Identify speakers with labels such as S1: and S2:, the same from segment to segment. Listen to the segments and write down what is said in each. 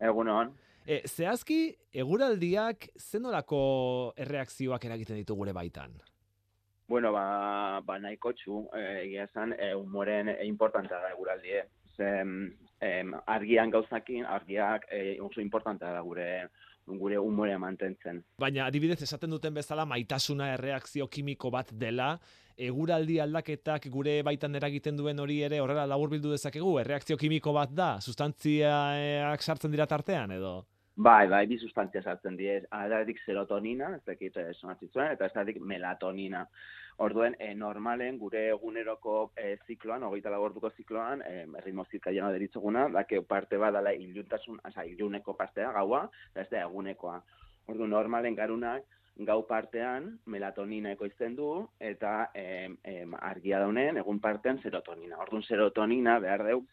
S1: Egun hon.
S2: E, zehazki, eguraldiak zenolako erreakzioak eragiten ditu gure baitan?
S1: Bueno, ba, ba nahiko txu, e, egia esan, e, humoren e, importantea da eguraldie. Ze, em, argian gauzakin, argiak e, oso importantea da gure gure humorea mantentzen.
S2: Baina adibidez esaten duten bezala maitasuna erreakzio kimiko bat dela, eguraldi aldaketak gure baitan eragiten duen hori ere horrela laburbildu dezakegu, erreakzio kimiko bat da, sustantziak sartzen dira tartean edo?
S1: Bai, bai, bi sustantzia sartzen die, adadik serotonina, ez dakit eh, sonatzen eta dakit melatonina. Orduen, e, normalen gure eguneroko e, zikloan, hogeita lagortuko zikloan, e, ritmo zirkaiana deritzuguna, dake parte badala iluntasun, asa, iluneko partea, gaua, eta ez da egunekoa. Ordu, normalen garunak, gau partean melatonina ekoizten du, eta e, e, argia daunen, egun partean serotonina. Orduan, serotonina behar deu,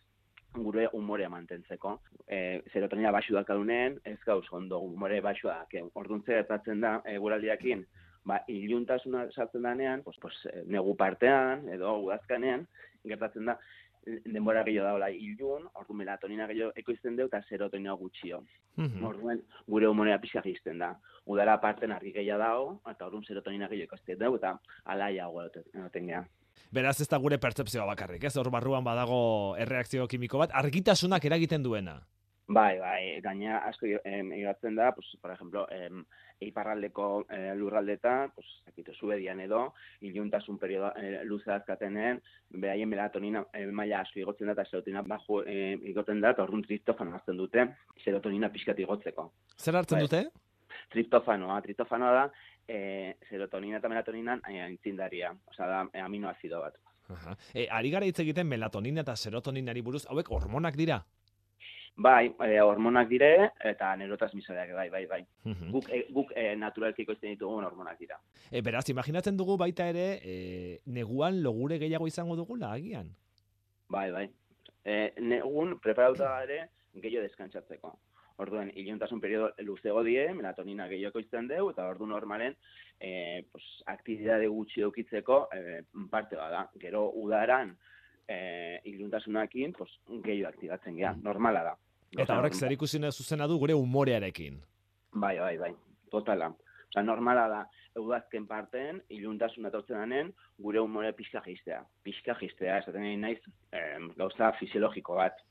S1: gure umorea mantentzeko. E, serotonina baxu dakadunen, ez gauz ondo umore baxu da. Orduan gertatzen da, e, guraldiakin, ba, iluntasuna sartzen danean, pues, pues, e, negu partean, edo udazkanean, gertatzen da, denbora gehiago daula ilun, ordu melatonina gehiago ekoizten deu, eta serotonina gutxio. Mm Orduen, gure humorea pixka gizten da. Udara parten argi gehiago dago, eta orduan serotonina gehiago ekoizten deu, eta alaiago egoten geha.
S2: Beraz ez da gure pertsepzioa bakarrik, ez? Hor barruan badago erreakzio kimiko bat, argitasunak eragiten duena.
S1: Bai, bai, gaina asko egatzen da, pues, por ejemplo, em, eiparraldeko e, lurraldeta, pues, akito, subedian edo, iluntasun periodo e, luze azkatenen, behaien melatonina e, maila asko igotzen da, eta serotonina bajo e, igotzen da, eta orduan triptofano hartzen dute, serotonina pixkat igotzeko.
S2: Zer hartzen bai. dute?
S1: Triptofanoa, triptofanoa da, e, serotonina eta melatonina aintzindaria, osea da e, aminoazido bat.
S2: Aha. E, ari gara hitz egiten melatonina eta serotoninari buruz, hauek hormonak dira?
S1: Bai, e, hormonak dire eta neurotransmisoreak bai, bai, bai. Uh Guk, e, guk e, naturalki ikoizten ditugu hormonak dira.
S2: E, beraz, imaginatzen dugu baita ere, e, neguan logure gehiago izango dugula, agian?
S1: Bai, bai. E, negun preparauta ere gehiago deskantzatzeko. Orduen, iluntasun periodo luzego die, melatonina gehiago izten deu, eta ordu normalen, e, pues, aktibidade gutxi eukitzeko e, parte bada. Gero udaran, e, iluntasunakin, pues, gehiago aktibatzen geha, mm. normala da.
S2: Eta horrek zer ikusi zuzena du gure umorearekin.
S1: Bai, bai, bai, totala. Osa, normala da, eudazken parten, iluntasun etortzen denen, gure umore pixka jistea. Pixka jistea, esaten naiz, eh, gauza fisiologiko bat.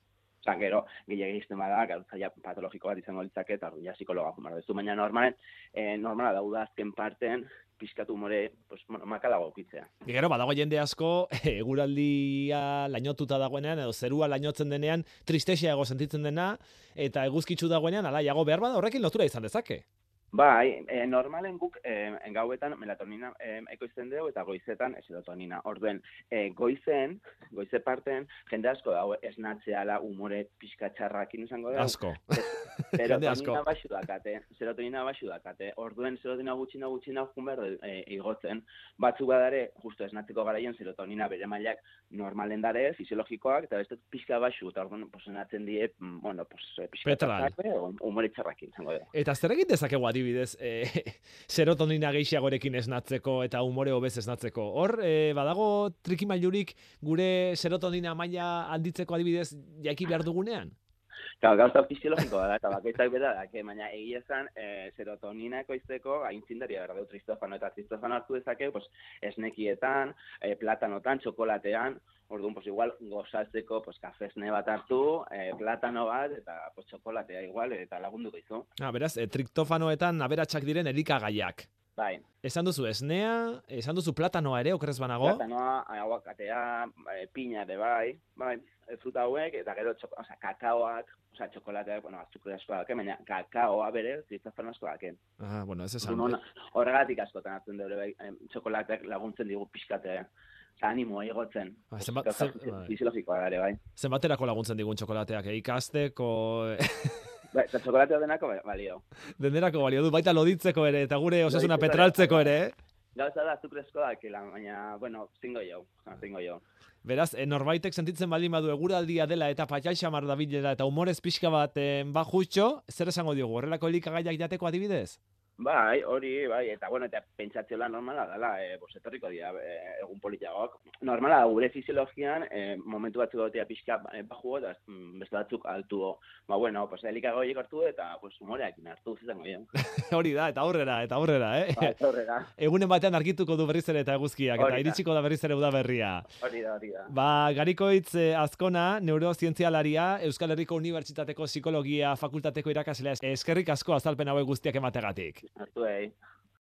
S1: Zan, gero, gehiagin izten bada, gauza patologiko bat izango litzake, eta ja psikologa jumar duzu, baina normalen, eh, normala da, udazken parten, pizkatu more, pues, bueno, makalago okitzea.
S2: Gero, badago jende asko, eguraldia lainotuta dagoenean, edo zerua lainotzen denean, tristexeago sentitzen dena, eta eguzkitzu dagoenean, alaiago behar bada horrekin lotura izan dezake.
S1: Bai, e, normalen guk e, gauetan melatonina e, ekoizten dugu eta goizetan serotonina. Orduen, e, goizen, goize parten, jende asko dago esnatzeala umore pixka txarrakin izango
S2: da. Asko.
S1: Serotonina baxu dakate. Serotonina baxu dakate. Orduen, serotonina gutxina gutxina jumber e, igotzen. Batzuk badare, justo esnatzeko garaien serotonina bere mailak normalen dare, fisiologikoak, eta beste pixka baxu, eta orduan, pues, enatzen die, mm, bueno, pues, pixka txarrak, umore txarrakin izango da.
S2: Eta zer egin dezakegu adibidez, e, serotonina gehiagorekin esnatzeko eta umore hobez esnatzeko. Hor, e, badago trikimailurik gure serotonina maila alditzeko adibidez jaiki behar dugunean?
S1: Claro, gauza fisiologiko da, eta bakoitzak bera da, que baina egia esan e, serotonina ekoizteko aintzindaria behar du tristofano, eta tristofano hartu dezake, pues, esnekietan, e, platanotan, txokolatean, orduan, pues, igual, gozatzeko, pues, kafesne bat hartu, e, platano bat, eta pues, txokolatea igual, eta lagunduko izu.
S2: Ah, beraz, e, triptofanoetan aberatsak diren erikagaiak.
S1: Bai.
S2: Esan duzu esnea, esan duzu platanoa ere, okerrez banago?
S1: Platanoa, aguakatea, e, piña ere bai, bai, fruta hauek, eta gero txoko, oza, kakaoak, oza, txokolateak, bueno, azukre asko dake, baina kakaoa bere, zizafan asko dake.
S2: Ah, bueno, ez esan.
S1: Horregatik askotan hartzen dure, bai, txokolateak laguntzen digu pixkate, animo egotzen.
S2: Ba, zenbat, zen,
S1: fisiologikoa bai. bai.
S2: Zenbaterako laguntzen digun txokolateak, eh? ikasteko...
S1: Ba, eta txokolatea denako balio.
S2: Denerako balio du, baita loditzeko ere, eta gure osasuna petraltzeko ere, eh?
S1: Gauza da, azukrezko dakila, baina, bueno, zingo jo, zingo jo.
S2: Beraz, e, norbaitek sentitzen baldin badu eguraldia dela eta patxai xamar da eta humorez pixka bat e, ba zer esango diogu, horrelako elikagaiak jateko adibidez?
S1: Bai, hori, bai, eta bueno, eta pentsatziola normala dela, e, bosetorriko dira e, egun politiagok. Normala, gure fisiologian, e, momentu batzuk gotea pixka e, baju, eta mm, beste batzuk altu. Ba, bueno, pues, elikago hartu, eta pues, humoreakin hartu zizango dira.
S2: hori da, eta aurrera, eta aurrera, eh?
S1: Ba, aurrera.
S2: Egunen batean argituko du berriz ere eta eguzkiak, eta iritsiko da berriz ere berria.
S1: Hori da, hori da.
S2: Ba, garikoitz eh, azkona, neurozientzialaria, Euskal Herriko Unibertsitateko Psikologia Fakultateko irakaslea, eskerrik asko azalpen hauek guztiak emategatik.
S1: Hartu,